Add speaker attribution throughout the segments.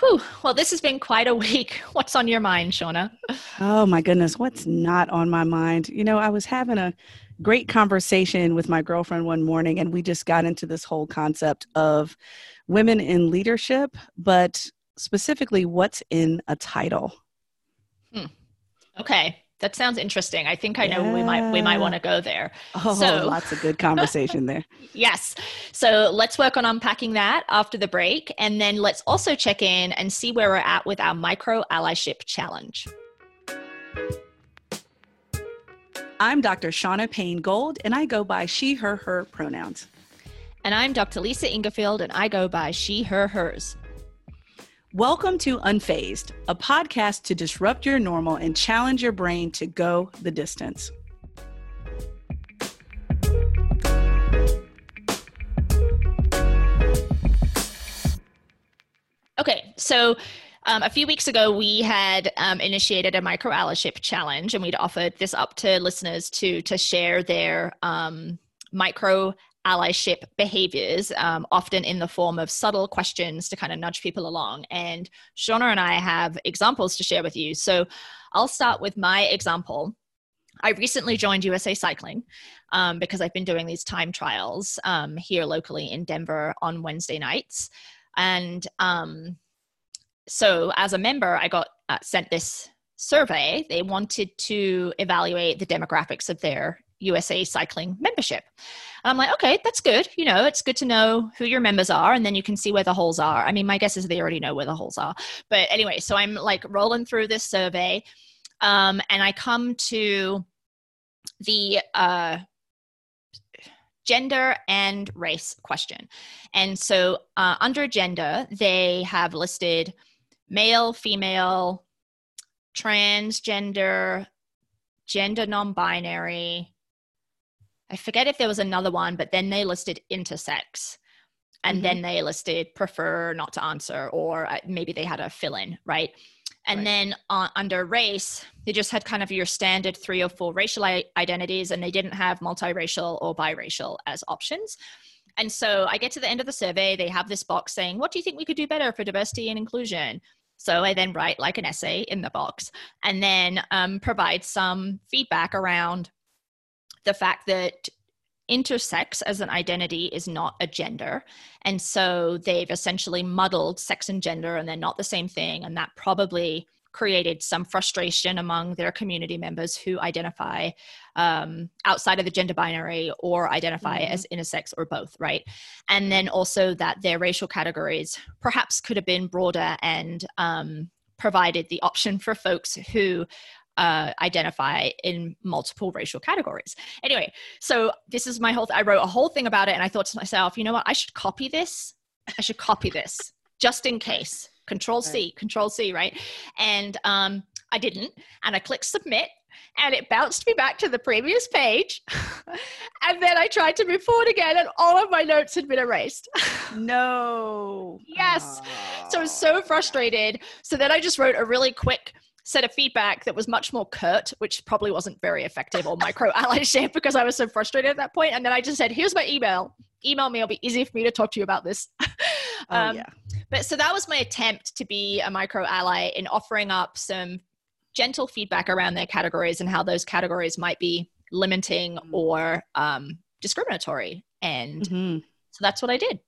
Speaker 1: Whew. Well, this has been quite a week. What's on your mind, Shauna?
Speaker 2: Oh, my goodness. What's not on my mind? You know, I was having a great conversation with my girlfriend one morning, and we just got into this whole concept of women in leadership, but specifically, what's in a title?
Speaker 1: Hmm. Okay that sounds interesting. I think I know yeah. we might we might want to go there.
Speaker 2: Oh, so, lots of good conversation there.
Speaker 1: yes. So let's work on unpacking that after the break, and then let's also check in and see where we're at with our micro allyship challenge.
Speaker 2: I'm Dr. Shauna Payne Gold, and I go by she, her, her pronouns.
Speaker 1: And I'm Dr. Lisa Ingarfield, and I go by she, her, hers.
Speaker 2: Welcome to Unfazed, a podcast to disrupt your normal and challenge your brain to go the distance.
Speaker 1: Okay, so um, a few weeks ago, we had um, initiated a micro allyship challenge, and we'd offered this up to listeners to to share their um, micro allyship behaviors, um, often in the form of subtle questions to kind of nudge people along. And Shauna and I have examples to share with you. So I'll start with my example. I recently joined USA Cycling um, because I've been doing these time trials um, here locally in Denver on Wednesday nights. And um, so as a member, I got uh, sent this survey. They wanted to evaluate the demographics of their USA Cycling membership. And I'm like, okay, that's good. You know, it's good to know who your members are, and then you can see where the holes are. I mean, my guess is they already know where the holes are. But anyway, so I'm like rolling through this survey, um, and I come to the uh, gender and race question. And so uh, under gender, they have listed male, female, transgender, gender non binary, I forget if there was another one, but then they listed intersex and mm-hmm. then they listed prefer not to answer or uh, maybe they had a fill in, right? And right. then uh, under race, they just had kind of your standard three or four racial I- identities and they didn't have multiracial or biracial as options. And so I get to the end of the survey, they have this box saying, What do you think we could do better for diversity and inclusion? So I then write like an essay in the box and then um, provide some feedback around the fact that intersex as an identity is not a gender. And so they've essentially muddled sex and gender, and they're not the same thing. And that probably created some frustration among their community members who identify um, outside of the gender binary or identify mm-hmm. as intersex or both, right? And then also that their racial categories perhaps could have been broader and um, provided the option for folks who uh, identify in multiple racial categories. Anyway, so this is my whole. Th- I wrote a whole thing about it, and I thought to myself, you know what? I should copy this. I should copy this just in case. Control C. Control C, right? And um, I didn't, and I clicked submit, and it bounced me back to the previous page. and then I tried to move forward again, and all of my notes had been erased.
Speaker 2: no.
Speaker 1: yes. So I was so frustrated. So then I just wrote a really quick set of feedback that was much more curt, which probably wasn't very effective or micro allyship because I was so frustrated at that point. And then I just said, here's my email. Email me. It'll be easy for me to talk to you about this.
Speaker 2: Oh, um, yeah.
Speaker 1: But so that was my attempt to be a micro ally in offering up some gentle feedback around their categories and how those categories might be limiting mm-hmm. or um, discriminatory. And mm-hmm. so that's what I did.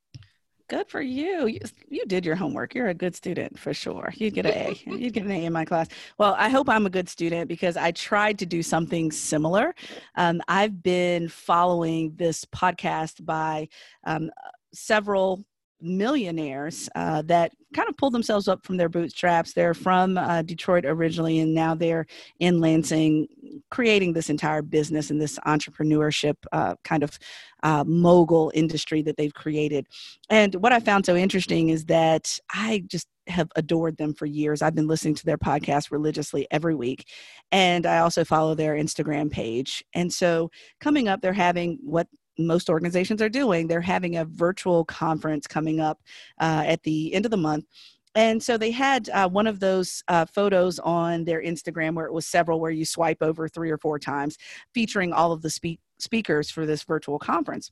Speaker 2: Good for you. you. You did your homework. You're a good student for sure. You'd get an A. You'd get an A in my class. Well, I hope I'm a good student because I tried to do something similar. Um, I've been following this podcast by um, several millionaires uh, that kind of pull themselves up from their bootstraps. They're from uh, Detroit originally, and now they're in Lansing, creating this entire business and this entrepreneurship uh, kind of uh, mogul industry that they've created. And what I found so interesting is that I just have adored them for years. I've been listening to their podcast religiously every week. And I also follow their Instagram page. And so coming up, they're having what most organizations are doing. They're having a virtual conference coming up uh, at the end of the month. And so they had uh, one of those uh, photos on their Instagram where it was several, where you swipe over three or four times, featuring all of the speak- speakers for this virtual conference.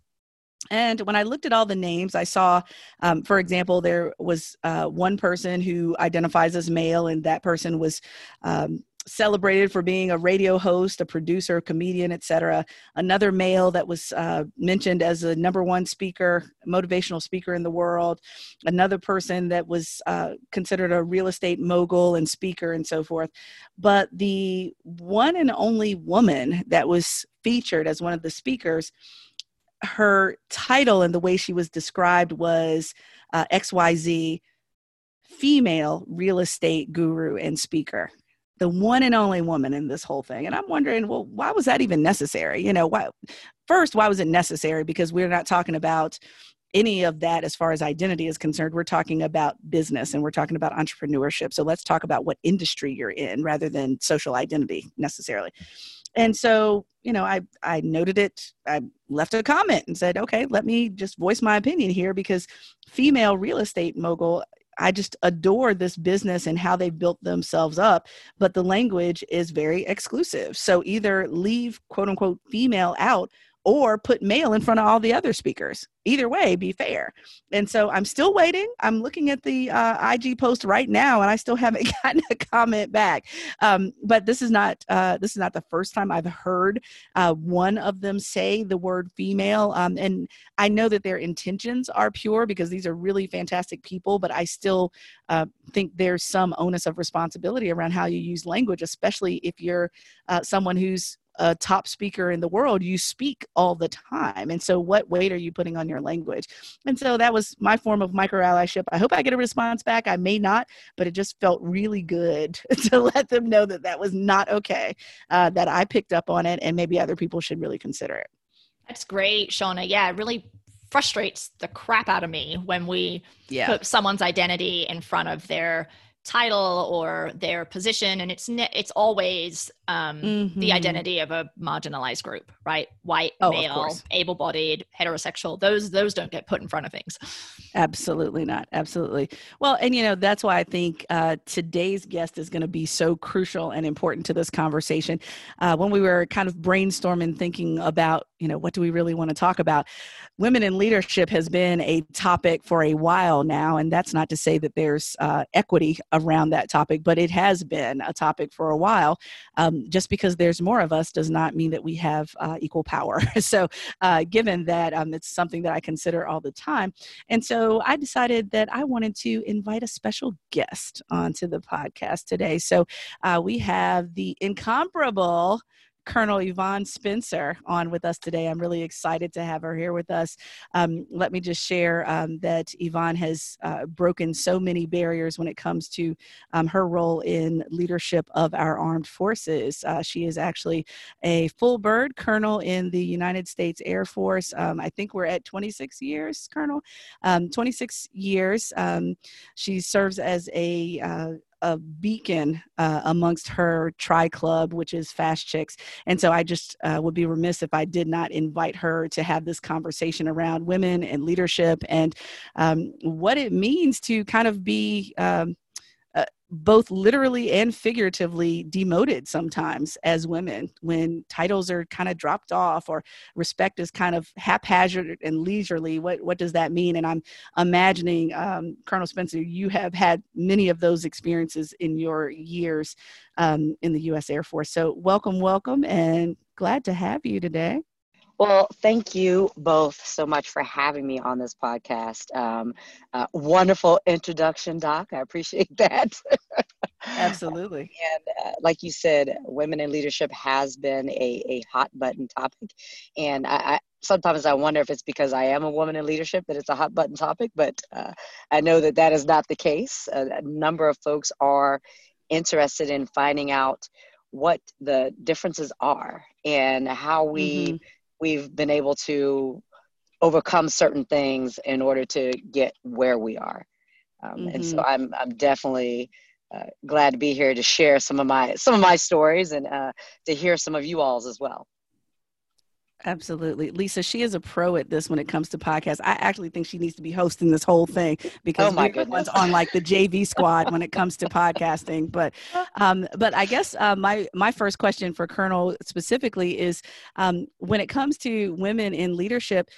Speaker 2: And when I looked at all the names, I saw, um, for example, there was uh, one person who identifies as male, and that person was um, celebrated for being a radio host, a producer, comedian, etc. Another male that was uh, mentioned as a number one speaker, motivational speaker in the world. Another person that was uh, considered a real estate mogul and speaker and so forth. But the one and only woman that was featured as one of the speakers, her title and the way she was described was uh, XYZ female real estate guru and speaker the one and only woman in this whole thing. And I'm wondering, well, why was that even necessary? You know, why first, why was it necessary? Because we're not talking about any of that as far as identity is concerned. We're talking about business and we're talking about entrepreneurship. So let's talk about what industry you're in rather than social identity necessarily. And so, you know, I I noted it. I left a comment and said, okay, let me just voice my opinion here because female real estate mogul I just adore this business and how they built themselves up, but the language is very exclusive. So either leave quote unquote female out or put male in front of all the other speakers. Either way, be fair. And so I'm still waiting. I'm looking at the uh, IG post right now, and I still haven't gotten a comment back. Um, but this is not uh, this is not the first time I've heard uh, one of them say the word female. Um, and I know that their intentions are pure because these are really fantastic people. But I still uh, think there's some onus of responsibility around how you use language, especially if you're uh, someone who's a top speaker in the world, you speak all the time. And so, what weight are you putting on your language? And so, that was my form of micro allyship. I hope I get a response back. I may not, but it just felt really good to let them know that that was not okay, uh, that I picked up on it, and maybe other people should really consider it.
Speaker 1: That's great, Shauna. Yeah, it really frustrates the crap out of me when we yeah. put someone's identity in front of their title or their position and it's ne- it's always um, mm-hmm. the identity of a marginalized group right? White oh, male able-bodied heterosexual those those don't get put in front of things.
Speaker 2: Absolutely not absolutely. Well and you know that's why i think uh, today's guest is going to be so crucial and important to this conversation. Uh, when we were kind of brainstorming thinking about you know what do we really want to talk about women in leadership has been a topic for a while now and that's not to say that there's uh, equity around that topic but it has been a topic for a while um, just because there's more of us does not mean that we have uh, equal power. So uh, given that um, it's something that i consider all the time and so i decided that i wanted to invite a special guest onto the podcast today. So uh, we have the incomparable Colonel Yvonne Spencer on with us today. I'm really excited to have her here with us. Um, let me just share um, that Yvonne has uh, broken so many barriers when it comes to um, her role in leadership of our armed forces. Uh, she is actually a full bird colonel in the United States Air Force. Um, I think we're at 26 years, Colonel. Um, 26 years. Um, she serves as a uh, a beacon uh, amongst her tri club, which is Fast Chicks. And so I just uh, would be remiss if I did not invite her to have this conversation around women and leadership and um, what it means to kind of be. Um, both literally and figuratively demoted sometimes as women when titles are kind of dropped off or respect is kind of haphazard and leisurely. What what does that mean? And i'm imagining um, colonel spencer you have had many of those experiences in your years um, in the u.s air force. So welcome welcome and glad to have you today
Speaker 3: well, thank you both so much for having me on this podcast. Um, uh, wonderful introduction, Doc. I appreciate that.
Speaker 2: Absolutely.
Speaker 3: and uh, like you said, women in leadership has been a, a hot button topic. And I, I, sometimes I wonder if it's because I am a woman in leadership that it's a hot button topic, but uh, I know that that is not the case. A, a number of folks are interested in finding out what the differences are and how we. Mm-hmm we've been able to overcome certain things in order to get where we are. Um, mm-hmm. And so mm-hmm. I'm I'm definitely uh, glad to be here to share some of my some of my stories and uh, to hear some of you all's as well.
Speaker 2: Absolutely. Lisa, she is a pro at this when it comes to podcasts. I actually think she needs to be hosting this whole thing because oh my we're one's on like the JV squad when it comes to podcasting. But um, but I guess uh, my my first question for Colonel specifically is um, when it comes to women in leadership,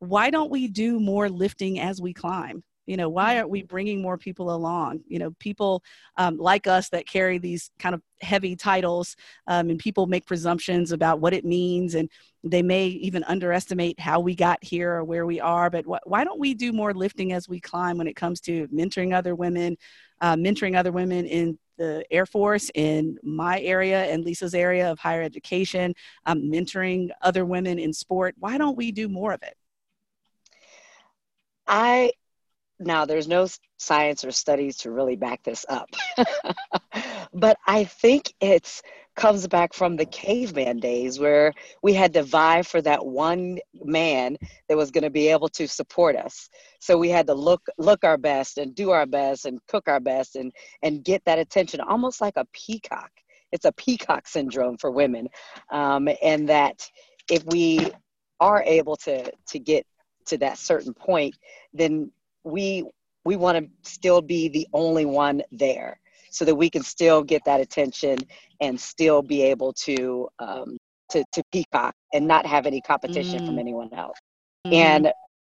Speaker 2: why don't we do more lifting as we climb? You know, why aren't we bringing more people along? You know, people um, like us that carry these kind of heavy titles, um, and people make presumptions about what it means, and they may even underestimate how we got here or where we are. But wh- why don't we do more lifting as we climb when it comes to mentoring other women, uh, mentoring other women in the Air Force, in my area and Lisa's area of higher education, um, mentoring other women in sport? Why don't we do more of it?
Speaker 3: I now there's no science or studies to really back this up. But i think it's comes back from the caveman days where we had to vie for that one man that was going to be able to support us. So we had to look look our best and do our best and cook our best and and get that attention almost like a peacock. It's a peacock syndrome for women um, and that if we are able to to get to that certain point then we we want to still be the only one there so that we can still get that attention and still be able to um, to, to peacock and not have any competition mm. from anyone else mm. and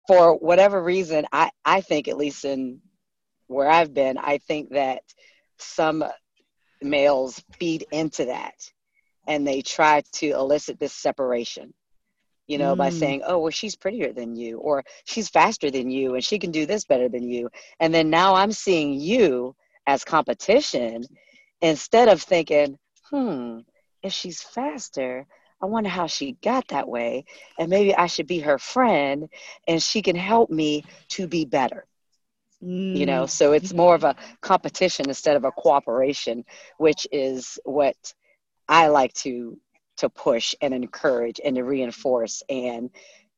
Speaker 3: for whatever reason i i think at least in where i've been i think that some males feed into that and they try to elicit this separation you know, mm. by saying, oh, well, she's prettier than you, or she's faster than you, and she can do this better than you. And then now I'm seeing you as competition instead of thinking, hmm, if she's faster, I wonder how she got that way. And maybe I should be her friend and she can help me to be better. Mm. You know, mm. so it's more of a competition instead of a cooperation, which is what I like to to push and encourage and to reinforce and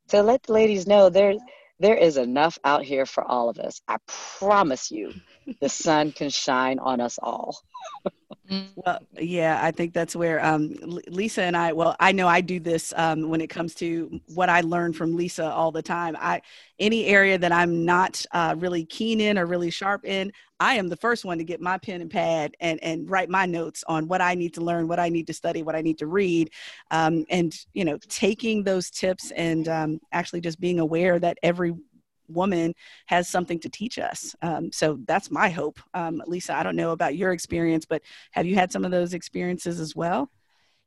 Speaker 3: to let the ladies know there there is enough out here for all of us. I promise you, the sun can shine on us all.
Speaker 2: Well, yeah, I think that's where um, Lisa and I. Well, I know I do this um, when it comes to what I learn from Lisa all the time. I any area that I'm not uh, really keen in or really sharp in, I am the first one to get my pen and pad and and write my notes on what I need to learn, what I need to study, what I need to read, um, and you know, taking those tips and um, actually just being aware that every woman has something to teach us. Um, so that's my hope. Um, Lisa, I don't know about your experience, but have you had some of those experiences as well?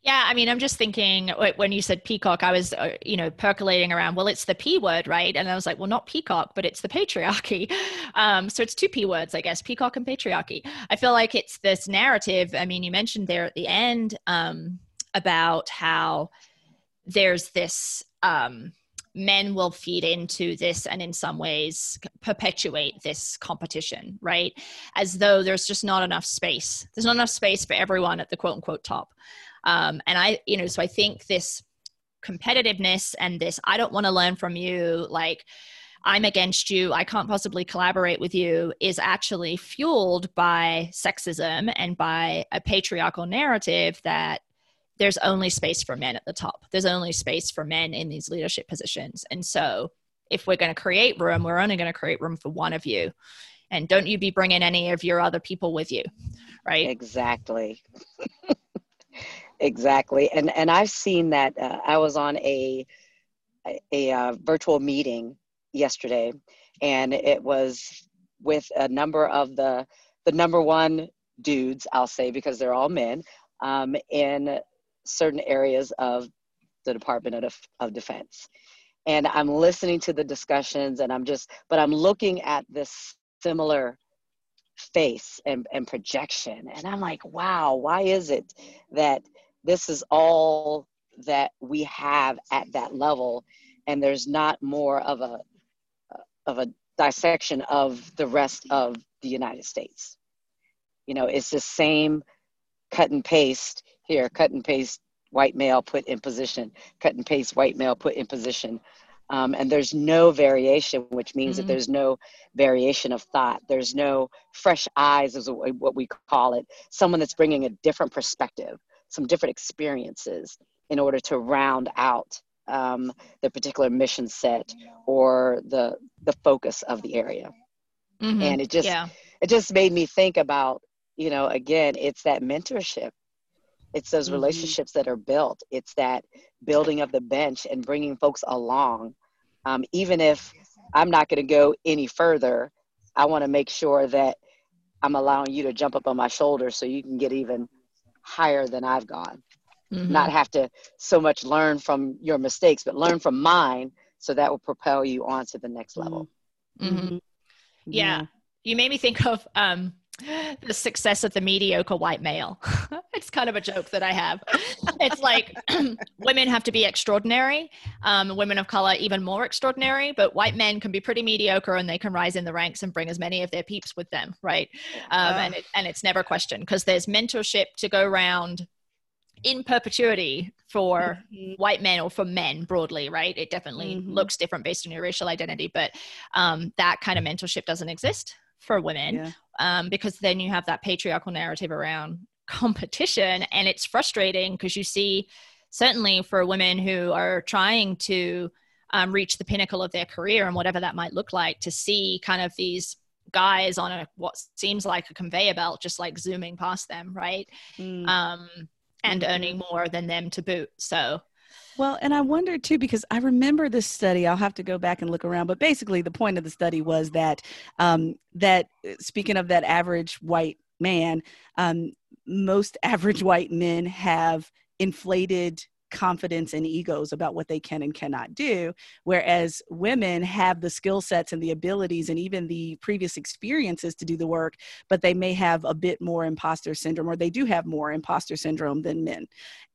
Speaker 1: Yeah, I mean, I'm just thinking when you said peacock, I was, uh, you know, percolating around. Well, it's the P word, right? And I was like, well, not peacock, but it's the patriarchy. Um, so it's two P words, I guess, peacock and patriarchy. I feel like it's this narrative. I mean, you mentioned there at the end um, about how there's this um, men will feed into this and in some ways perpetuate this competition, right? As though there's just not enough space. There's not enough space for everyone at the quote unquote top. Um, and I, you know, so I think this competitiveness and this, I don't want to learn from you, like, I'm against you, I can't possibly collaborate with you, is actually fueled by sexism and by a patriarchal narrative that there's only space for men at the top. There's only space for men in these leadership positions. And so if we're going to create room, we're only going to create room for one of you. And don't you be bringing any of your other people with you, right?
Speaker 3: Exactly. exactly. And and I've seen that. Uh, I was on a a, uh, virtual meeting yesterday, and it was with a number of the the number one dudes. I'll say because they're all men um, in certain areas of the Department of, of Defense. And I'm listening to the discussions and I'm just, but I'm looking at this similar face and, and projection. And I'm like, wow, why is it that this is all that we have at that level and there's not more of a of a dissection of the rest of the United States. You know, it's the same cut and paste here, cut and paste white male put in position, cut and paste white male put in position. Um, and there's no variation, which means mm-hmm. that there's no variation of thought. There's no fresh eyes, is what we call it. Someone that's bringing a different perspective, some different experiences in order to round out um, the particular mission set or the the focus of the area. Mm-hmm. And it just yeah. it just made me think about, you know, again, it's that mentorship it's those mm-hmm. relationships that are built. It's that building of the bench and bringing folks along um, even if I'm not going to go any further, I want to make sure that I'm allowing you to jump up on my shoulder so you can get even higher than I've gone. Mm-hmm. Not have to so much learn from your mistakes, but learn from mine so that will propel you on to the next level.
Speaker 1: Mm-hmm. mm-hmm. Yeah. yeah. You made me think of um, the success of the mediocre white male. it's kind of a joke that I have. It's like women have to be extraordinary, um, women of color even more extraordinary, but white men can be pretty mediocre and they can rise in the ranks and bring as many of their peeps with them, right? Um, uh. and, it, and it's never questioned because there's mentorship to go around in perpetuity for mm-hmm. white men or for men broadly, right? It definitely mm-hmm. looks different based on your racial identity, but um, that kind of mentorship doesn't exist for women yeah. um, because then you have that patriarchal narrative around competition and it's frustrating because you see certainly for women who are trying to um, reach the pinnacle of their career and whatever that might look like to see kind of these guys on a what seems like a conveyor belt just like zooming past them right mm. um, and mm-hmm. earning more than them to boot so
Speaker 2: well, and I wonder too, because I remember this study. I'll have to go back and look around, but basically, the point of the study was that um, that uh, speaking of that average white man, um, most average white men have inflated confidence and egos about what they can and cannot do. Whereas women have the skill sets and the abilities and even the previous experiences to do the work but they may have a bit more imposter syndrome or they do have more imposter syndrome than men.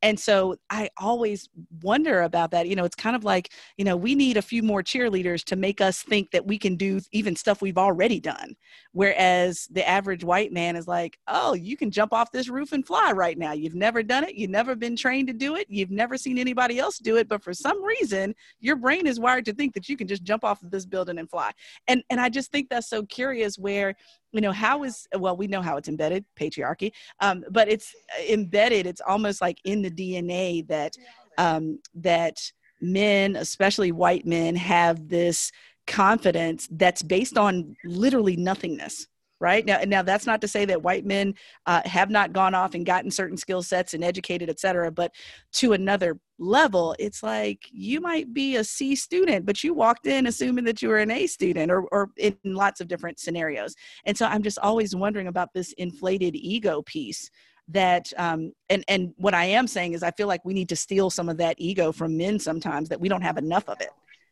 Speaker 2: And so i always wonder about that. You know it's kind of like you know we need a few more cheerleaders to make us think that we can do even stuff we've already done. Whereas the average white man is like oh you can jump off this roof and fly right now. You've never done it. You've never been trained to do it. You've never seen anybody else do it but for some reason your brain is wired to think that you can just jump off of this building and fly. And and i just think that's so curious where you know how is well we know how it's embedded patriarchy um, but it's embedded it's almost like in the dna that um, that men especially white men have this confidence that's based on literally nothingness right? Now now that's not to say that white men uh, have not gone off and gotten certain skill sets and educated et cetera but to another level it's like you might be a c student but you walked in assuming that you were an a student or, or in lots of different scenarios. And so i'm just always wondering about this inflated ego piece that um, and and what i am saying is i feel like we need to steal some of that ego from men sometimes that we don't have enough of it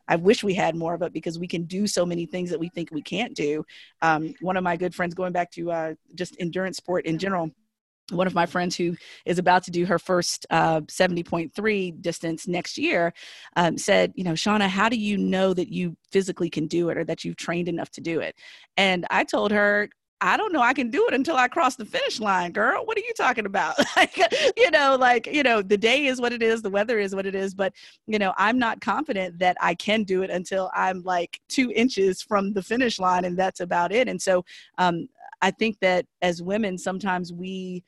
Speaker 2: I wish we had more of it because we can do so many things that we think we can't do. Um, one of my good friends, going back to uh, just endurance sport in general, one of my friends who is about to do her first uh, 70.3 distance next year um, said, You know, Shauna, how do you know that you physically can do it or that you've trained enough to do it? And I told her, I don't know I can do it until I cross the finish line, girl. What are you talking about? like, you know, like, you know, the day is what it is, the weather is what it is, but, you know, I'm not confident that I can do it until I'm like two inches from the finish line, and that's about it. And so um, I think that as women, sometimes we,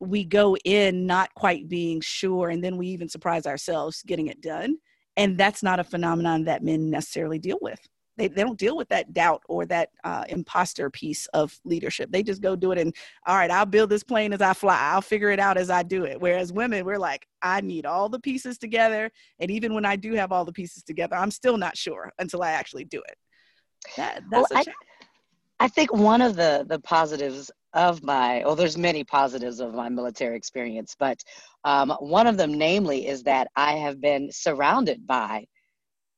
Speaker 2: we go in not quite being sure, and then we even surprise ourselves getting it done. And that's not a phenomenon that men necessarily deal with they, they don't deal with that doubt or that uh, imposter piece of leadership. They just go do it and all right, I'll build this plane as I fly. I'll figure it out as I do it. Whereas women, we're like, I need all the pieces together. And even when I do have all the pieces together, I'm still not sure until I actually do it.
Speaker 3: That, that's well, I, I think one of the the positives of my well there's many positives of my military experience but um, one of them namely is that i have been surrounded by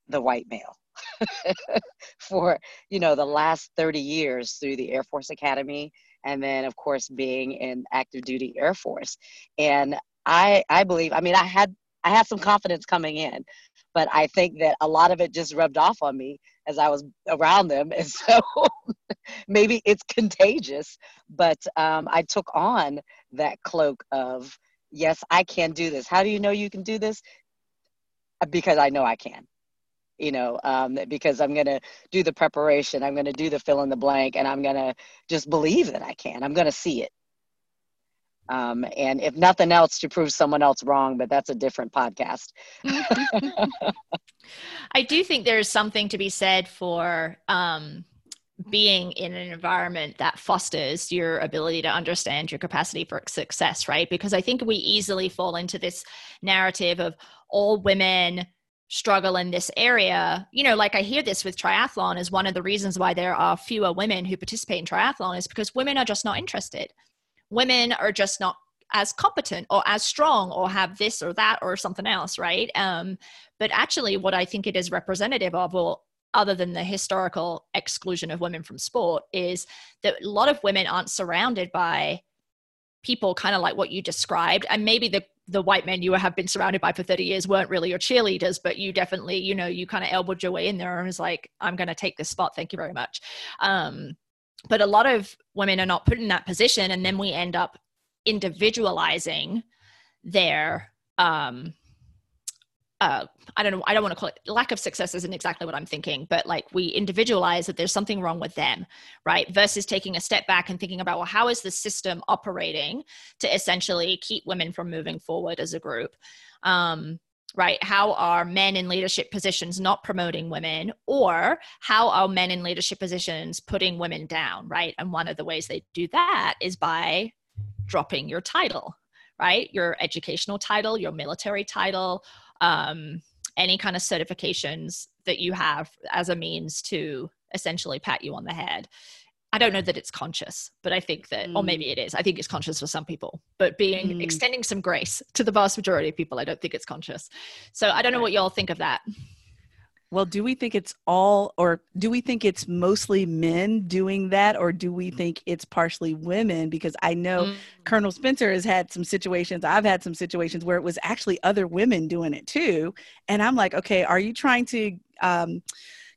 Speaker 3: the white male for you know the last 30 years through the air force academy and then of course being in active duty air force. And i i believe i mean i had i had some confidence coming in but i think that a lot of it just rubbed off on me as i was around them. And so maybe it's contagious but um, i took on that cloak of yes i can do this. How do you know you can do this? Because i know i can you know, um, because I'm going to do the preparation, I'm going to do the fill in the blank, and I'm going to just believe that I can. I'm going to see it. Um, and if nothing else, to prove someone else wrong, but that's a different podcast.
Speaker 1: I do think there's something to be said for um, being in an environment that fosters your ability to understand your capacity for success, right? Because I think we easily fall into this narrative of all women struggle in this area. You know like i hear this with triathlon is one of the reasons why there are fewer women who participate in triathlon is because women are just not interested. Women are just not as competent or as strong or have this or that or something else right? Um but actually what i think it is representative of well other than the historical exclusion of women from sport is that a lot of women aren't surrounded by people kind of like what you described. And maybe the the white men you have been surrounded by for 30 years weren't really your cheerleaders but you definitely you know you kind of elbowed your way in there and was like i'm going to take this spot thank you very much. Um, but a lot of women are not put in that position and then we end up individualizing their um, uh, I don't know, I don't want to call it lack of success isn't exactly what I'm thinking, but like we individualize that there's something wrong with them, right? Versus taking a step back and thinking about, well, how is the system operating to essentially keep women from moving forward as a group? Um, right? How are men in leadership positions not promoting women, or how are men in leadership positions putting women down, right? And one of the ways they do that is by dropping your title, right? Your educational title, your military title um, any kind of certifications that you have as a means to essentially pat you on the head. I don't know that it's conscious, but I think that, mm. or maybe it is. I think it's conscious for some people, but being mm. extending some grace to the vast majority of people, I don't think it's conscious. So I don't know what y'all think of that.
Speaker 2: Well, do we think it's all, or do we think it's mostly men doing that, or do we think it's partially women? Because I know mm. Colonel Spencer has had some situations, I've had some situations where it was actually other women doing it too. And I'm like, okay, are you trying to, um,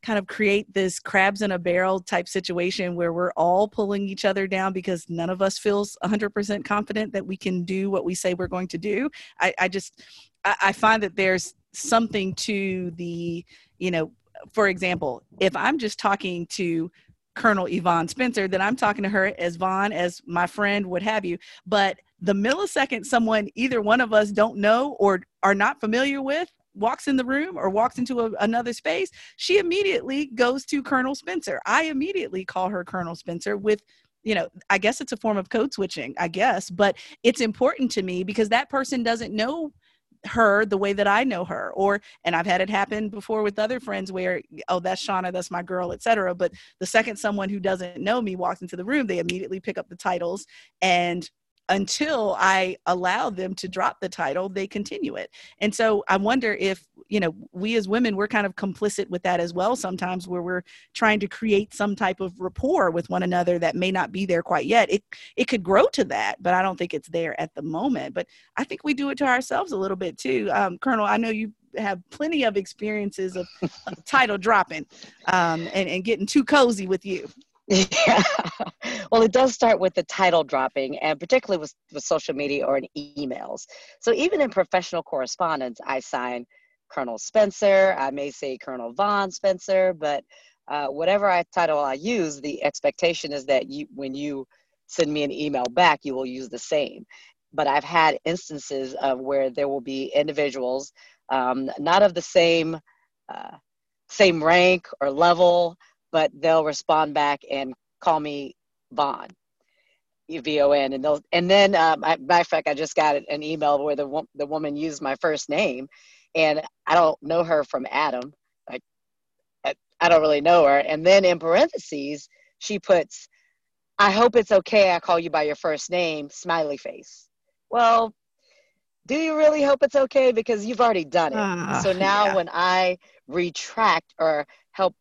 Speaker 2: kind of create this crabs in a barrel type situation where we're all pulling each other down because none of us feels 100% confident that we can do what we say we're going to do. I, I just, I, I find that there's something to the you know, for example, if I'm just talking to Colonel Yvonne Spencer, then I'm talking to her as Von, as my friend, what have you. But the millisecond someone, either one of us don't know or are not familiar with, walks in the room or walks into a, another space, she immediately goes to Colonel Spencer. I immediately call her Colonel Spencer with you know, I guess it's a form of code switching, I guess, but it's important to me because that person doesn't know her the way that I know her or and I've had it happen before with other friends where oh that's Shauna that's my girl etc but the second someone who doesn't know me walks into the room they immediately pick up the titles and until I allow them to drop the title, they continue it. And so I wonder if, you know, we as women, we're kind of complicit with that as well sometimes where we're trying to create some type of rapport with one another that may not be there quite yet. It it could grow to that, but I don't think it's there at the moment. But I think we do it to ourselves a little bit too. Um, Colonel, I know you have plenty of experiences of, of title dropping um, and, and getting too cozy with you.
Speaker 3: Yeah. well, it does start with the title dropping, and particularly with, with social media or in emails. So even in professional correspondence, I sign Colonel Spencer. I may say Colonel Von Spencer, but uh, whatever I title I use, the expectation is that you, when you send me an email back, you will use the same. But I've had instances of where there will be individuals, um, not of the same uh, same rank or level, but they'll respond back and call me Von, V O N, and they'll and then um, I, matter of fact, I just got an email where the the woman used my first name, and I don't know her from Adam, like I, I don't really know her, and then in parentheses she puts, "I hope it's okay. I call you by your first name." Smiley face. Well, do you really hope it's okay because you've already done it? Uh, so now yeah. when I retract or help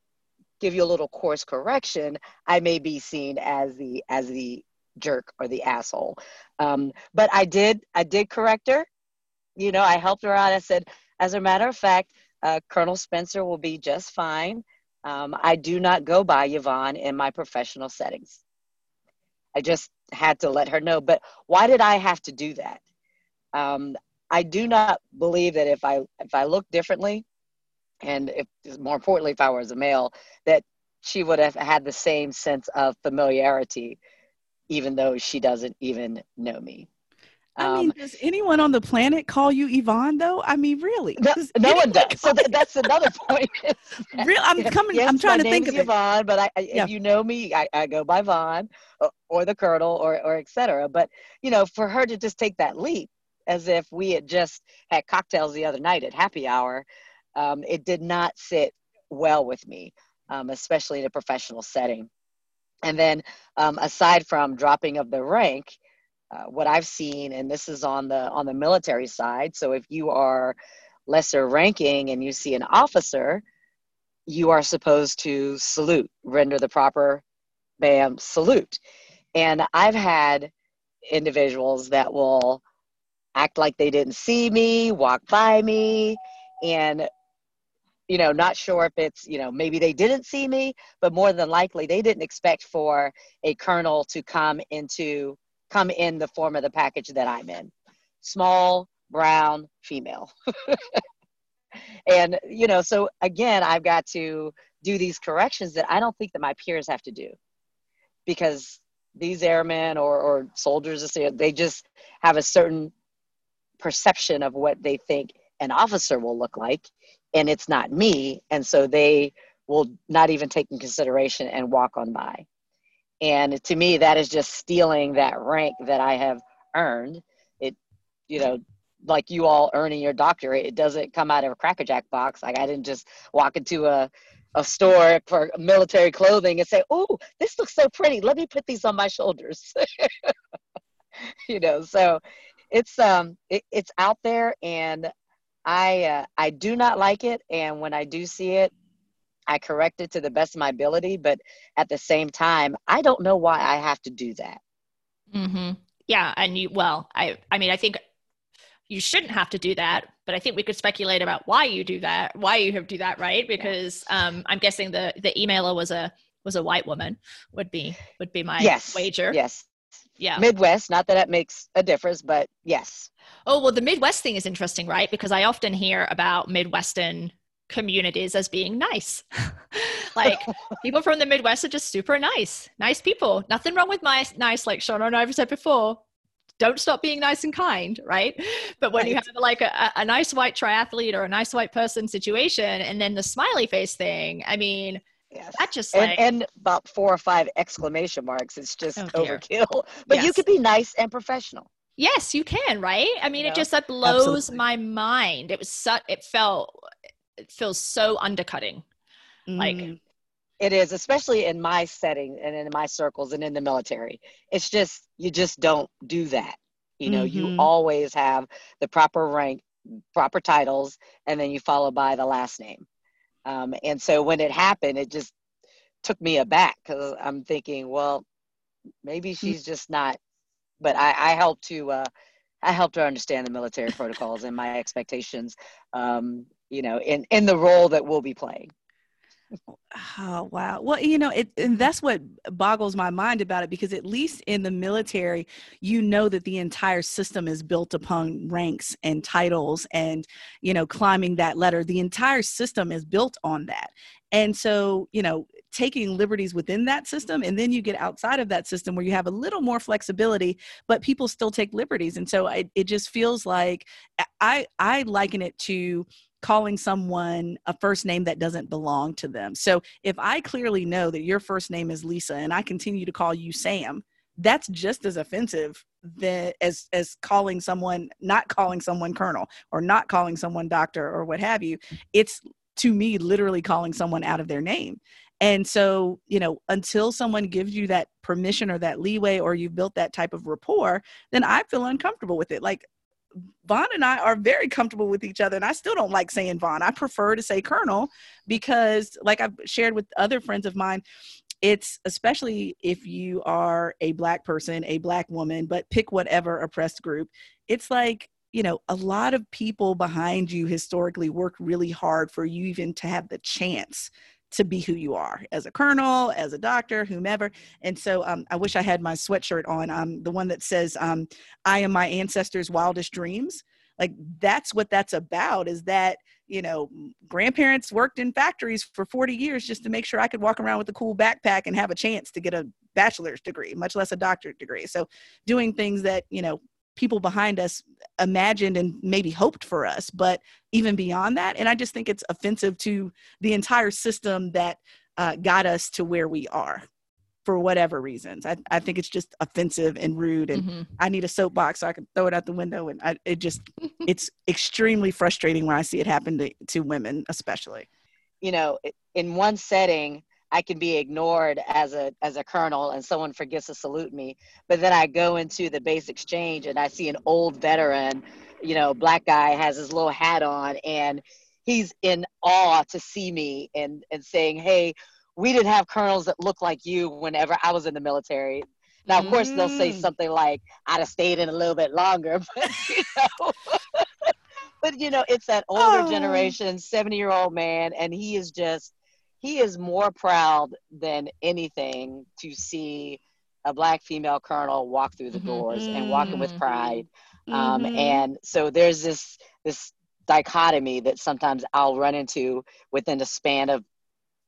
Speaker 3: give you a little course correction, I may be seen as the as the jerk or the asshole. Um, but I did I did correct her. You know, I helped her out. I said, as a matter of fact, uh, Colonel Spencer will be just fine. Um, I do not go by Yvonne in my professional settings. I just had to let her know. But why did I have to do that? Um, I do not believe that if I if I look differently, and if more importantly if i was a male that she would have had the same sense of familiarity even though she doesn't even know me
Speaker 2: I mean, um, does anyone on the planet call you Yvonne though? I mean, really?
Speaker 3: No, no one does. So that, that's another point.
Speaker 2: Real, I'm coming. yes, I'm trying to think of
Speaker 3: Yvonne, it. but I, I yeah. if you know me, I, I go by Von or, or, the Colonel or or etc. But you know, for her to just take that leap, as if we had just had cocktails the other night at happy hour, um, it did not sit well with me, um, especially in a professional setting. And then, um, aside from dropping of the rank, uh, what I've seen, and this is on the on the military side. So if you are lesser ranking and you see an officer, you are supposed to salute, render the proper bam salute. And I've had individuals that will act like they didn't see me, walk by me, and you know, not sure if it's, you know, maybe they didn't see me, but more than likely they didn't expect for a colonel to come into come in the form of the package that I'm in. Small, brown, female. and you know, so again, I've got to do these corrections that I don't think that my peers have to do because these airmen or, or soldiers, they just have a certain perception of what they think an officer will look like, and it's not me. And so they will not even take in consideration and walk on by. And to me, that is just stealing that rank that I have earned. It, you know, like you all earning your doctorate, it doesn't come out of a crackerjack box. Like I didn't just walk into a a store for military clothing and say, "Oh, this looks so pretty. Let me put these on my shoulders." you know, so it's um it, it's out there, and I uh, I do not like it, and when I do see it, I correct it to the best of my ability. But at the same time, I don't know why I have to do that.
Speaker 1: Mm-hmm. Yeah, and you well, I I mean, I think you shouldn't have to do that but i think we could speculate about why you do that why you have to do that right because um, i'm guessing the the emailer was a was a white woman would be would be my
Speaker 3: yes.
Speaker 1: wager
Speaker 3: yes
Speaker 1: yeah
Speaker 3: midwest not that that makes a difference but yes
Speaker 1: oh well the midwest thing is interesting right because i often hear about midwestern communities as being nice like people from the midwest are just super nice nice people nothing wrong with my nice like sean and i've said before don't stop being nice and kind, right? But when right. you have like a, a nice white triathlete or a nice white person situation, and then the smiley face thing, I mean, Yes. That just
Speaker 3: like, and, and, about four or five exclamation marks. It's just oh overkill. But yes. you could be nice and professional.
Speaker 1: Yes, you can, right? I mean, you know? it just that blows Absolutely. my mind. It was such it felt it feels so undercutting. Mm. Like
Speaker 3: it is, especially in my setting and in my circles and in the military. It's just, you just don't do that. You know, mm-hmm. you always have the proper rank, proper titles, and then you follow by the last name. Um, and so when it happened, it just took me aback because I'm thinking, well, maybe mm. she's just not. But I, I helped to, uh, I helped her understand the military protocols and my expectations, um, you know, in in the role that we'll be playing.
Speaker 2: Oh wow! Well, you know, it, and that's what boggles my mind about it because at least in the military, you know that the entire system is built upon ranks and titles, and you know, climbing that ladder. The entire system is built on that, and so you know, taking liberties within that system, and then you get outside of that system where you have a little more flexibility, but people still take liberties, and so I, it just feels like I I liken it to calling someone a first name that doesn't belong to them. So if I clearly know that your first name is Lisa and I continue to call you Sam, that's just as offensive that, as as calling someone not calling someone colonel or not calling someone doctor or what have you. It's to me literally calling someone out of their name. And so, you know, until someone gives you that permission or that leeway or you've built that type of rapport, then I feel uncomfortable with it. Like Von and I are very comfortable with each other, and I still don't like saying Von. I prefer to say Colonel because, like I've shared with other friends of mine, it's especially if you are a black person, a black woman, but pick whatever oppressed group. It's like you know, a lot of people behind you historically work really hard for you even to have the chance to be who you are as a colonel, as a doctor, whomever. And so um, I wish I had my sweatshirt on, um, the one that says, um, I am my ancestors' wildest dreams. Like that's what that's about is that, you know, grandparents worked in factories for 40 years just to make sure I could walk around with a cool backpack and have a chance to get a bachelor's degree, much less a doctorate degree. So doing things that, you know, people behind us imagined and maybe hoped for us but even beyond that and i just think it's offensive to the entire system that uh, got us to where we are for whatever reasons. I, I think it's just offensive and rude, and mm-hmm. I need a soapbox so I can throw it out the window. And I, it just, it's extremely frustrating when I see it happen to, to women, especially.
Speaker 3: You know, in one setting, I can be ignored as a as a colonel and someone forgets to salute me. But then I go into the base exchange and I see an old veteran, you know, black guy has his little hat on and he's in awe to see me and and saying, "Hey, we didn't have colonels that look like you whenever I was in the military." Now, of course, mm. they'll say mm. something like, "I'd have stayed in a little bit longer," but you know. but you know, it's that older oh. generation, seventy-year-old man, and he is just he is more proud than anything to see a black female colonel walk through the mm-hmm. doors and walking with mm-hmm. pride. Um, mm-hmm. And so there's this this dichotomy that sometimes I'll run into within the span of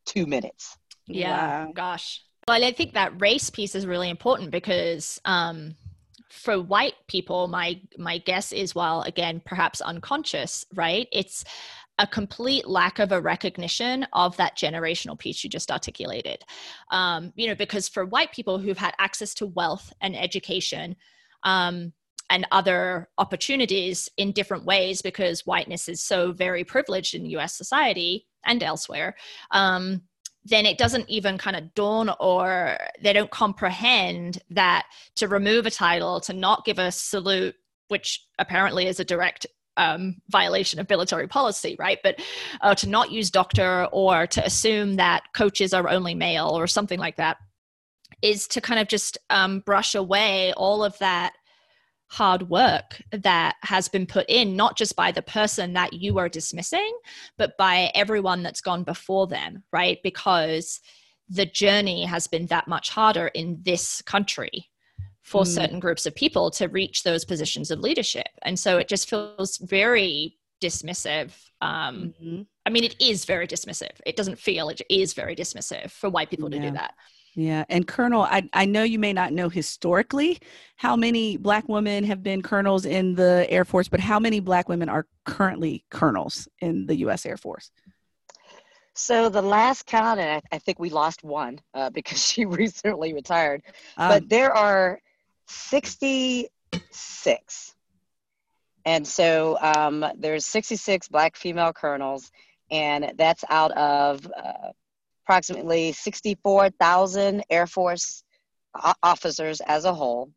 Speaker 3: two minutes.
Speaker 1: Yeah, wow. gosh. Well, I think that race piece is really important because um, for white people, my my guess is, well, again, perhaps unconscious, right? It's a complete lack of a recognition of that generational piece you just articulated. Um, you know, because for white people who've had access to wealth and education, um, and other opportunities in different ways because whiteness is so very privileged in US society and elsewhere, um, then it doesn't even kind of dawn or they don't comprehend that to remove a title, to not give a salute, which apparently is a direct um, violation of military policy, right? But uh, to not use doctor or to assume that coaches are only male or something like that is to kind of just um, brush away all of that hard work that has been put in, not just by the person that you are dismissing, but by everyone that's gone before them, right? Because the journey has been that much harder in this country for mm. certain groups of people to reach those positions of leadership. And so it just feels very dismissive. Um, mm-hmm. I mean, it is very dismissive. It doesn't feel, it is very dismissive for white people yeah. to do that.
Speaker 2: Yeah. And Colonel, I, I know you may not know historically how many Black women have been colonels in the Air Force, but how many Black women are currently colonels in the U.S. Air Force?
Speaker 3: So the last count, and I, I think we lost one uh, because she recently retired, um, but there are 66. And so um, there's 66 Black female colonels, and that's out of uh, approximately 64,000 Air Force officers as a whole.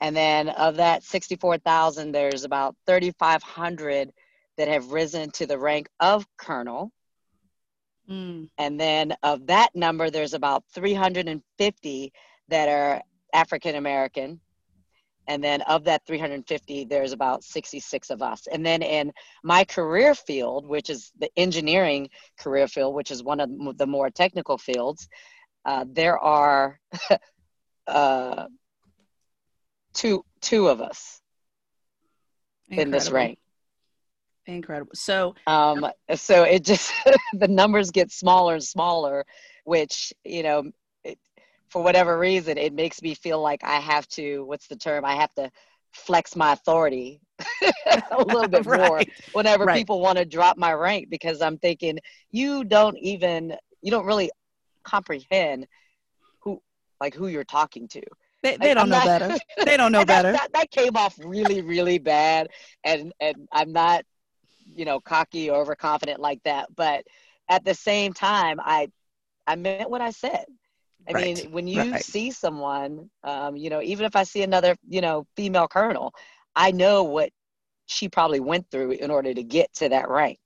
Speaker 3: And then of that 64,000, there's about 3,500 that have risen to the rank of colonel. Mm. And then of that number, there's about 350 that are African American and then of that 350 there's about 66 of us. And then in my career field which is the engineering career field which is one of the more technical fields uh, there are uh, two two of us Incredible. in this rank.
Speaker 2: Incredible. So
Speaker 3: um so it just the numbers get smaller and smaller which you know for whatever reason, it makes me feel like I have to, what's the term? I have to flex my authority a little bit right. more whenever right. people want to drop my rank because I'm thinking, you don't even, you don't really comprehend who, like who you're talking to.
Speaker 2: They, they don't know better. They don't know better.
Speaker 3: That, that came off really, really bad. And, and I'm not, you know, cocky or overconfident like that. But at the same time, I, I meant what I said. I right. mean, when you right. see someone, um, you know, even if I see another, you know, female colonel, I know what she probably went through in order to get to that rank.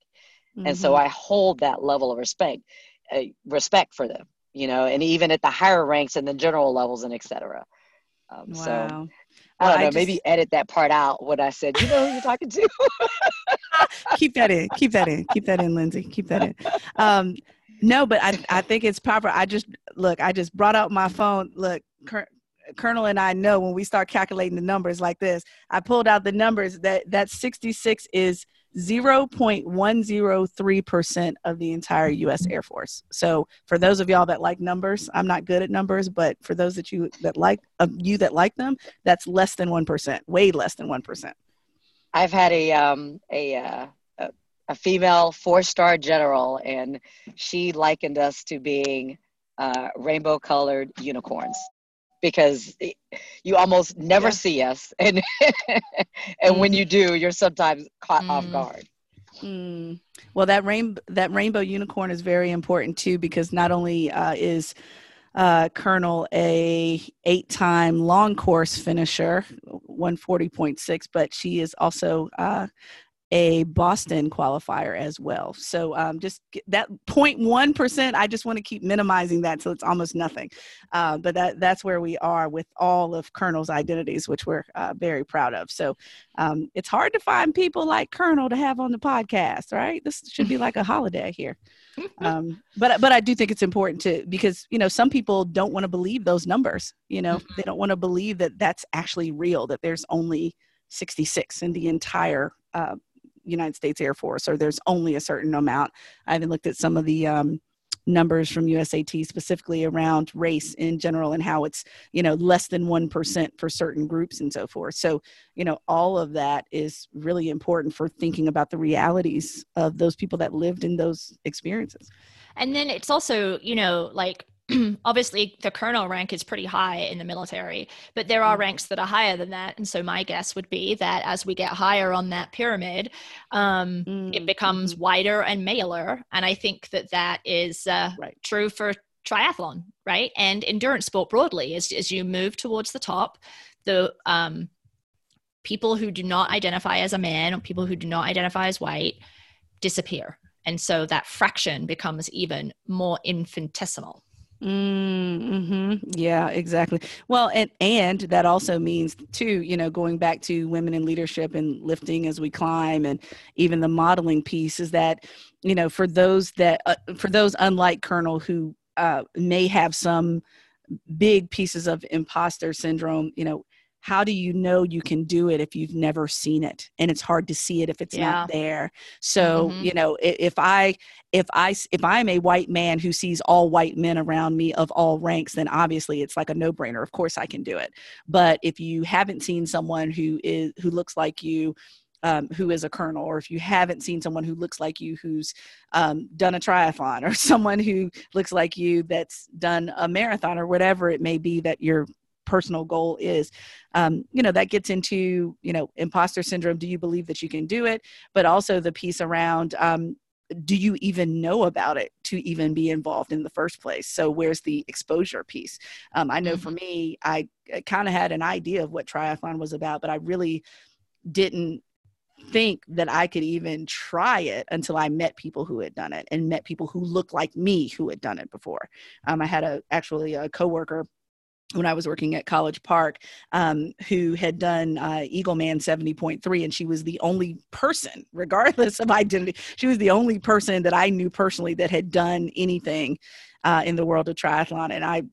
Speaker 3: Mm-hmm. And so mm-hmm. I hold that level of respect, uh, respect for them, you know, and even at the higher ranks and the general levels and et cetera. Um, wow. So I don't know, just, maybe edit that part out what I said. You know who you're talking to.
Speaker 2: keep that in. Keep that in. Keep that in, Lindsay. Keep that in. Um, no, but I I think it's proper. I just look. I just brought out my phone. Look, Colonel and I know when we start calculating the numbers like this. I pulled out the numbers that that 66 is 0.103% of the entire US Air Force. So for those of y'all that like numbers, I'm not good at numbers, but for those that you that like uh, you that like them, that's less than 1%, way less than 1%.
Speaker 3: I've had a um a uh a female four star general, and she likened us to being uh, rainbow colored unicorns because you almost never yeah. see us and and mm. when you do you're sometimes caught mm. off guard
Speaker 2: mm. well that rain that rainbow unicorn is very important too because not only uh, is uh, Colonel a eight-time long course finisher, 140.6, but she is also uh, a Boston qualifier as well. So um, just that 0.1%, I just want to keep minimizing that so it's almost nothing. Uh, but that, that's where we are with all of Colonel's identities, which we're uh, very proud of. So um, it's hard to find people like Colonel to have on the podcast, right? This should be like a holiday here. um, but but I do think it's important to because you know some people don't want to believe those numbers. You know mm-hmm. they don't want to believe that that's actually real. That there's only 66 in the entire uh, United States Air Force, or there's only a certain amount. I even looked at some of the um, numbers from USAT specifically around race in general and how it's you know less than 1% for certain groups and so forth so you know all of that is really important for thinking about the realities of those people that lived in those experiences
Speaker 1: and then it's also you know like obviously the colonel rank is pretty high in the military, but there are mm. ranks that are higher than that. And so my guess would be that as we get higher on that pyramid, um, mm. it becomes mm-hmm. wider and maler. And I think that that is uh, right. true for triathlon, right? And endurance sport broadly. As, as you move towards the top, the um, people who do not identify as a man or people who do not identify as white disappear. And so that fraction becomes even more infinitesimal.
Speaker 2: Mm-hmm. Yeah, exactly. Well, and and that also means too, you know, going back to women in leadership and lifting as we climb, and even the modeling piece is that, you know, for those that uh, for those unlike Colonel who uh, may have some big pieces of imposter syndrome, you know, how do you know you can do it if you've never seen it and it's hard to see it if it's yeah. not there so mm-hmm. you know if i if i if i'm a white man who sees all white men around me of all ranks then obviously it's like a no-brainer of course i can do it but if you haven't seen someone who is who looks like you um, who is a colonel, or if you haven't seen someone who looks like you who's um, done a triathlon, or someone who looks like you that's done a marathon, or whatever it may be that you're personal goal is um, you know that gets into you know imposter syndrome do you believe that you can do it but also the piece around um, do you even know about it to even be involved in the first place so where's the exposure piece um, i know mm-hmm. for me i, kind of had an idea of what triathlon was about but i really didn't think that I could even try it until I met people who had done it and met people who looked like me who had done it before. Um, I had a actually a coworker when I was working at College Park, um, who had done uh, Eagleman 70.3, and she was the only person, regardless of identity, she was the only person that I knew personally that had done anything uh, in the world of triathlon. And I,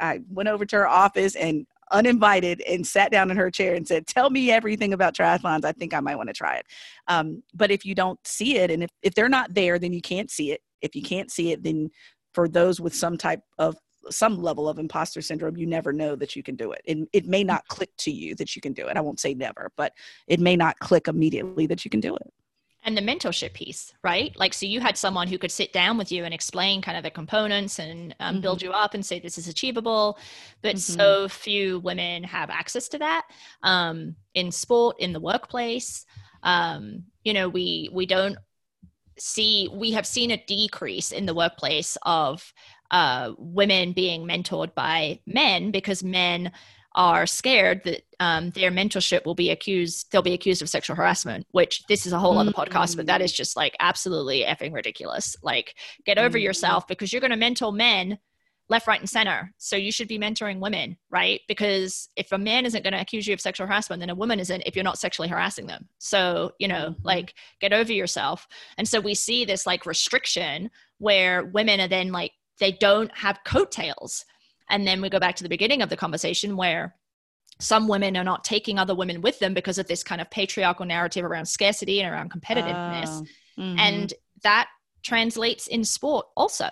Speaker 2: I went over to her office and uninvited and sat down in her chair and said, Tell me everything about triathlons. I think I might want to try it. Um, but if you don't see it, and if, if they're not there, then you can't see it. If you can't see it, then for those with some type of some level of imposter syndrome, you never know that you can do it. And it may not click to you that you can do it. I won't say never, but it may not click immediately that you can do it.
Speaker 1: And the mentorship piece, right? Like, so you had someone who could sit down with you and explain kind of the components and um, mm-hmm. build you up and say this is achievable. But mm-hmm. so few women have access to that um, in sport, in the workplace. Um, you know, we we don't see we have seen a decrease in the workplace of uh, women being mentored by men because men are scared that um, their mentorship will be accused they'll be accused of sexual harassment which this is a whole other mm-hmm. podcast but that is just like absolutely effing ridiculous like get over mm-hmm. yourself because you're going to mentor men left right and center so you should be mentoring women right because if a man isn't going to accuse you of sexual harassment then a woman isn't if you're not sexually harassing them so you know mm-hmm. like get over yourself and so we see this like restriction where women are then like they don't have coattails. And then we go back to the beginning of the conversation where some women are not taking other women with them because of this kind of patriarchal narrative around scarcity and around competitiveness. Uh, mm-hmm. And that translates in sport also,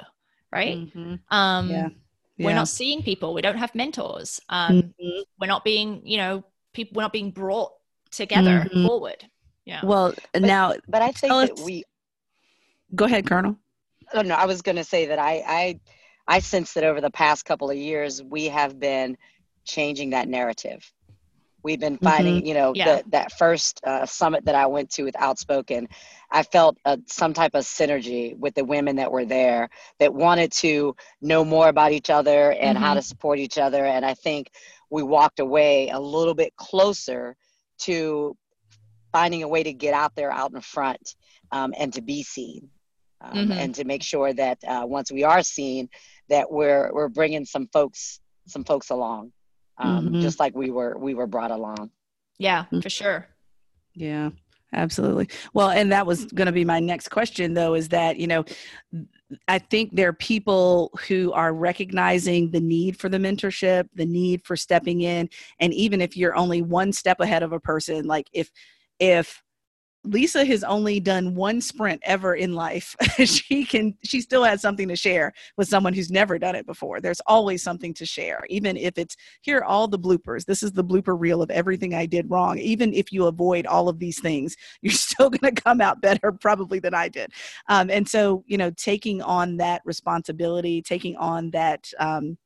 Speaker 1: right? Mm-hmm. Um, yeah. Yeah. We're not seeing people. We don't have mentors. Um, mm-hmm. We're not being, you know, people. We're not being brought together mm-hmm. forward. Yeah.
Speaker 2: Well,
Speaker 3: but,
Speaker 2: now,
Speaker 3: but I think that we.
Speaker 2: Go ahead, Colonel.
Speaker 3: Oh no, I was going to say that I, I I sense that over the past couple of years, we have been changing that narrative. We've been finding, mm-hmm. you know, yeah. the, that first uh, summit that I went to with Outspoken, I felt uh, some type of synergy with the women that were there that wanted to know more about each other and mm-hmm. how to support each other. And I think we walked away a little bit closer to finding a way to get out there out in front um, and to be seen um, mm-hmm. and to make sure that uh, once we are seen that we're we're bringing some folks some folks along um, mm-hmm. just like we were we were brought along
Speaker 1: yeah mm. for sure
Speaker 2: yeah absolutely well and that was going to be my next question though is that you know i think there are people who are recognizing the need for the mentorship the need for stepping in and even if you're only one step ahead of a person like if if Lisa has only done one sprint ever in life. she can she still has something to share with someone who's never done it before. There's always something to share, even if it's here all the bloopers. This is the blooper reel of everything I did wrong. Even if you avoid all of these things, you're still going to come out better probably than I did. Um, and so, you know, taking on that responsibility, taking on that um,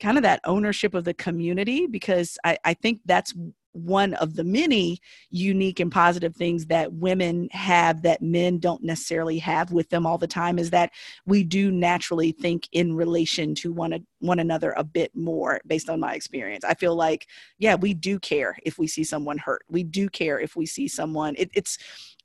Speaker 2: kind of that ownership of the community because I, I think that's one of the many unique and positive things that women have that men don't necessarily have with them all the time is that we do naturally think in relation to one, one another a bit more based on my experience. I feel like, yeah, we do care if we see someone hurt. We do care if we see someone, it, it's,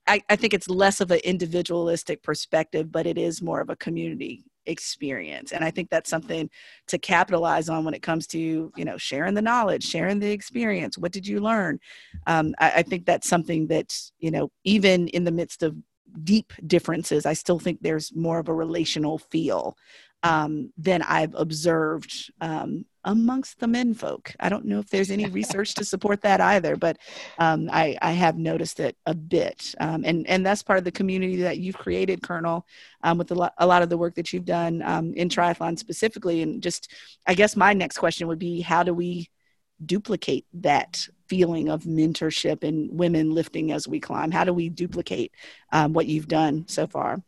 Speaker 2: I, I think it's less of an individualistic perspective, but it is more of a community experience. And i think that's something to capitalize on when it comes to you know sharing the knowledge sharing the experience. What did you learn? Um, I, I think that's something that you know even in the midst of deep differences i still think there's more of a relational feel um, than i've observed um, amongst the men folk. I don't know if there's any research to support that either, but um, I, I, have noticed it a bit. Um, and, and that's part of the community that you've created, Colonel, um, with a lot, a lot of the work that you've done um, in triathlon specifically. And just, I guess my next question would be how do we duplicate that feeling of mentorship and women lifting as we climb? How do we duplicate what you've done so far?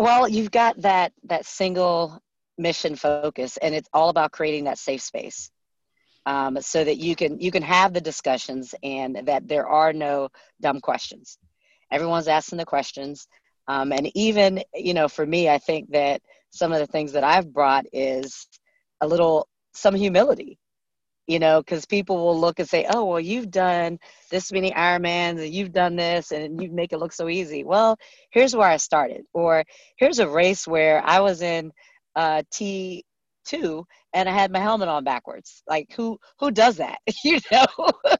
Speaker 3: Well, you've got that that single mission focus and it's all about creating that safe space um, so that you can you can have the discussions and that there are no dumb questions. Everyone's asking the questions um, and even you know for me i think that some of the things that i've brought is a little some humility you know because people will look and say oh well you've done this many ironmans and you've done this and you make it look so easy well here's where i started or here's a race where i was in uh, T two and I had my helmet on backwards. Like who who does that? you know?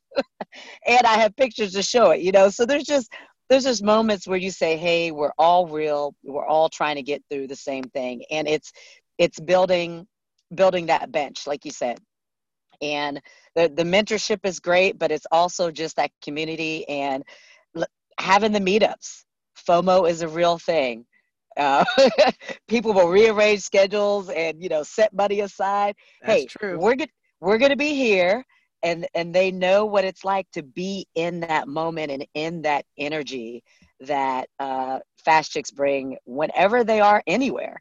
Speaker 3: and I have pictures to show it, you know. So there's just there's just moments where you say, Hey, we're all real, we're all trying to get through the same thing. And it's it's building building that bench, like you said. And the, the mentorship is great, but it's also just that community and having the meetups. FOMO is a real thing. Uh, people will rearrange schedules and you know set money aside.
Speaker 2: That's
Speaker 3: hey,
Speaker 2: true.
Speaker 3: we're good. We're going to be here, and and they know what it's like to be in that moment and in that energy that uh, Fast Chicks bring whenever they are anywhere.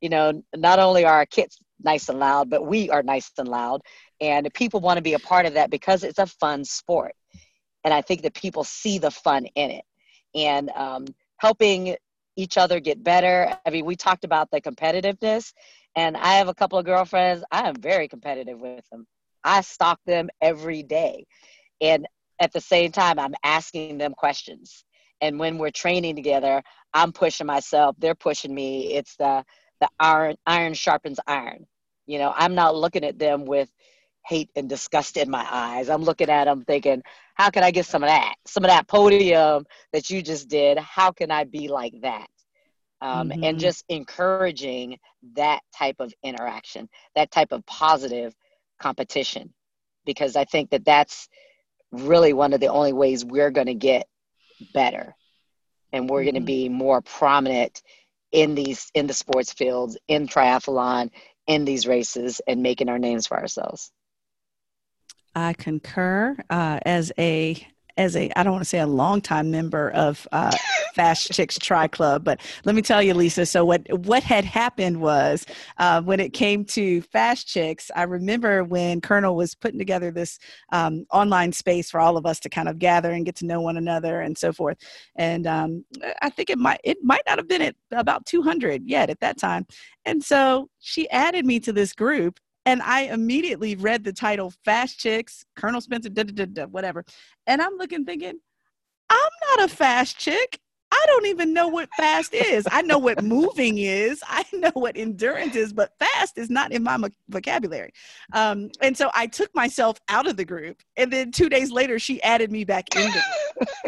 Speaker 3: You know, not only are our kits nice and loud, but we are nice and loud, and people want to be a part of that because it's a fun sport, and I think that people see the fun in it, and um, helping each other get better. I mean, we talked about the competitiveness, and I have a couple of girlfriends. I am very competitive with them. I stalk them every day. And at the same time, I'm asking them questions. And when we're training together, I'm pushing myself, they're pushing me. It's the the iron iron sharpens iron. You know, I'm not looking at them with hate and disgust in my eyes. I'm looking at them thinking, how can I get some of that? Some of that podium that you just did. How can I be like that? Um, mm-hmm. And just encouraging that type of interaction, that type of positive competition, because I think that that's really one of the only ways we're going to get better and we're mm-hmm. going to be more prominent in these in the sports fields in triathlon in these races and making our names for ourselves
Speaker 2: I concur. Uh, as a as a I don't want to say a longtime member of uh, Fast Chicks Tri Club. But let me tell you, Lisa. So what what had happened was uh, when it came to Fast Chicks, I remember when Colonel was putting together this um, online space for all of us to kind of gather and get to know one another and so forth. And um, I think it might it might not have been at about 200 yet at that time. And so she added me to this group and I immediately read the title Fast Chicks, Colonel Spencer, da, da, da, whatever. And I'm looking thinking, I'm not a fast chick. I don't even know what fast is. I know what moving is. I know what endurance is, but fast is not in my vocabulary. Um, and so I took myself out of the group. And then two days later, she added me back in.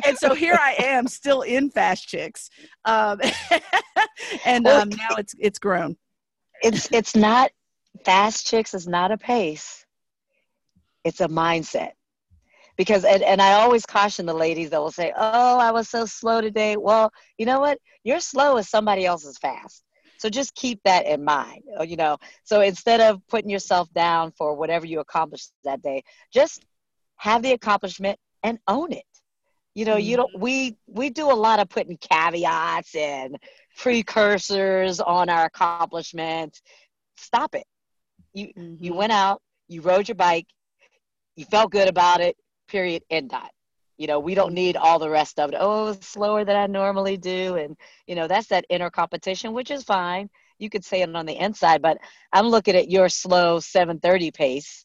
Speaker 2: and so here I am, still in Fast Chicks. Um, and um, now it's it's grown.
Speaker 3: It's it's not fast chicks is not a pace, it's a mindset. Because, and, and I always caution the ladies that will say, Oh, I was so slow today. Well, you know what? You're slow as somebody else's fast. So just keep that in mind, uh, you know. So instead of putting yourself down for whatever you accomplished that day, just have the accomplishment and own it. You know, mm-hmm. you don't we we do a lot of putting caveats and precursors on our accomplishment. Stop it. You mm-hmm. you went out, you rode your bike, you felt good about it. Period. End dot. You know, we don't need all the rest of it. Oh, it's slower than I normally do, and you know that's that inner competition, which is fine. You could say it on the inside, but I'm looking at your slow 7:30 pace,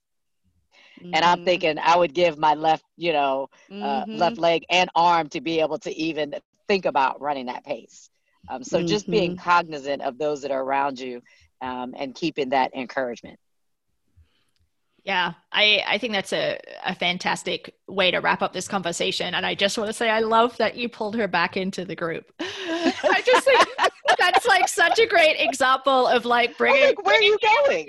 Speaker 3: mm-hmm. and I'm mm-hmm. thinking I would give my left, you know, uh, mm-hmm. left leg and arm to be able to even think about running that pace. Um, so just being mm-hmm. cognizant of those that are around you um, and keeping that encouragement.
Speaker 1: Yeah, I, I think that's a, a fantastic way to wrap up this conversation. And I just want to say, I love that you pulled her back into the group. I just think that's like such a great example of like bringing.
Speaker 3: Like, where are you going?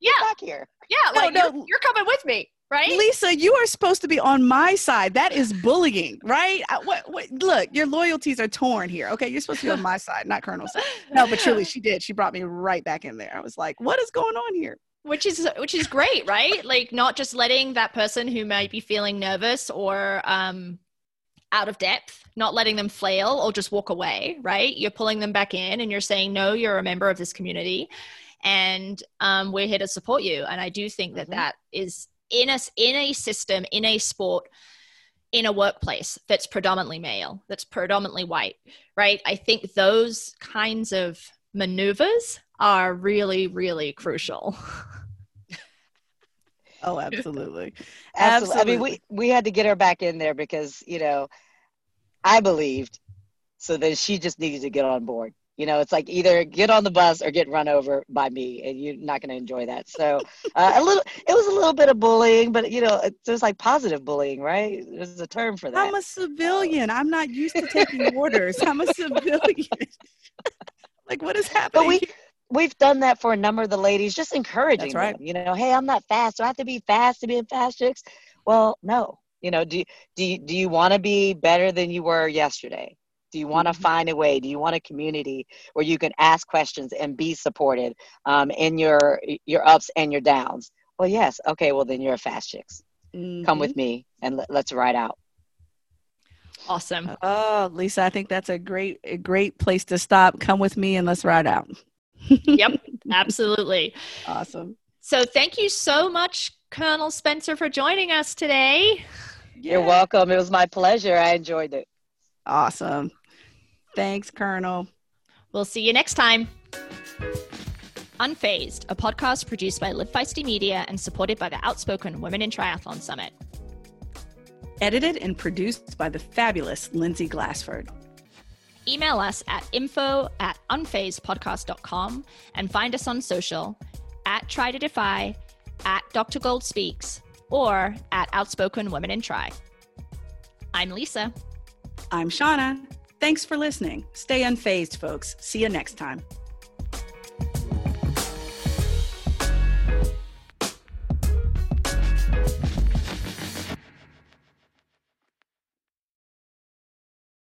Speaker 1: Yeah.
Speaker 3: Get back here.
Speaker 1: Yeah, like no, no. You're, you're coming with me right?
Speaker 2: Lisa, you are supposed to be on my side. That is bullying, right? I, what, what, look, your loyalties are torn here. Okay, you're supposed to be on my side, not Colonel's. No, but truly, she did. She brought me right back in there. I was like, what is going on here?
Speaker 1: Which is which is great, right? Like not just letting that person who might be feeling nervous or um, out of depth, not letting them flail or just walk away, right? You're pulling them back in and you're saying, no, you're a member of this community and um, we're here to support you. And I do think that mm-hmm. that is in a in a system in a sport in a workplace that's predominantly male that's predominantly white right? I think those kinds of maneuvers are really really crucial.
Speaker 2: Oh absolutely.
Speaker 3: absolutely. Absolutely. I mean we we had to get her back in there because you know i believed so then she just needed to get on board you know it's like either get on the bus or get run over by me and you're not going to enjoy that. So uh, a little it was a little bit of bullying but you know there's like positive bullying right? There's a term for that.
Speaker 2: I'm a civilian. I'm not used to taking orders. I'm a civilian. Like what is happening
Speaker 3: but we we've done that for a number of the ladies just encouraging That's right. them you know hey i'm not fast. Do i have to be fast to be in fast chicks? Well no. You know do, do, do you want to be better than you were yesterday do you want to mm-hmm. find a way? Do you want a community where you can ask questions and be supported um, in your your ups and your downs? Well, yes. Okay. Well, then you're a fast chicks. Mm-hmm. Come with mm-hmm. me and let, let's ride out.
Speaker 1: Awesome.
Speaker 2: Oh, Lisa, I think that's a great a great place to stop. Come with me and let's ride out.
Speaker 1: yep, absolutely.
Speaker 2: Awesome.
Speaker 1: So, thank you so much, Colonel Spencer, for joining us today.
Speaker 3: You're welcome. It was my pleasure. I enjoyed it.
Speaker 2: Awesome. Thanks, Colonel.
Speaker 1: We'll see you next time. Unfazed, a podcast produced by Live Feisty Media and supported by the Outspoken Women in Triathlon Summit.
Speaker 2: Edited and produced by the fabulous Lindsay Glassford.
Speaker 1: Email us at info at unfazedpodcast.com and find us on social at Tri to Defy, at Dr. Gold Speaks, or at Outspoken Women in Tri. I'm Lisa.
Speaker 2: I'm Shauna. Thanks for listening. Stay unfazed, folks. See you next time.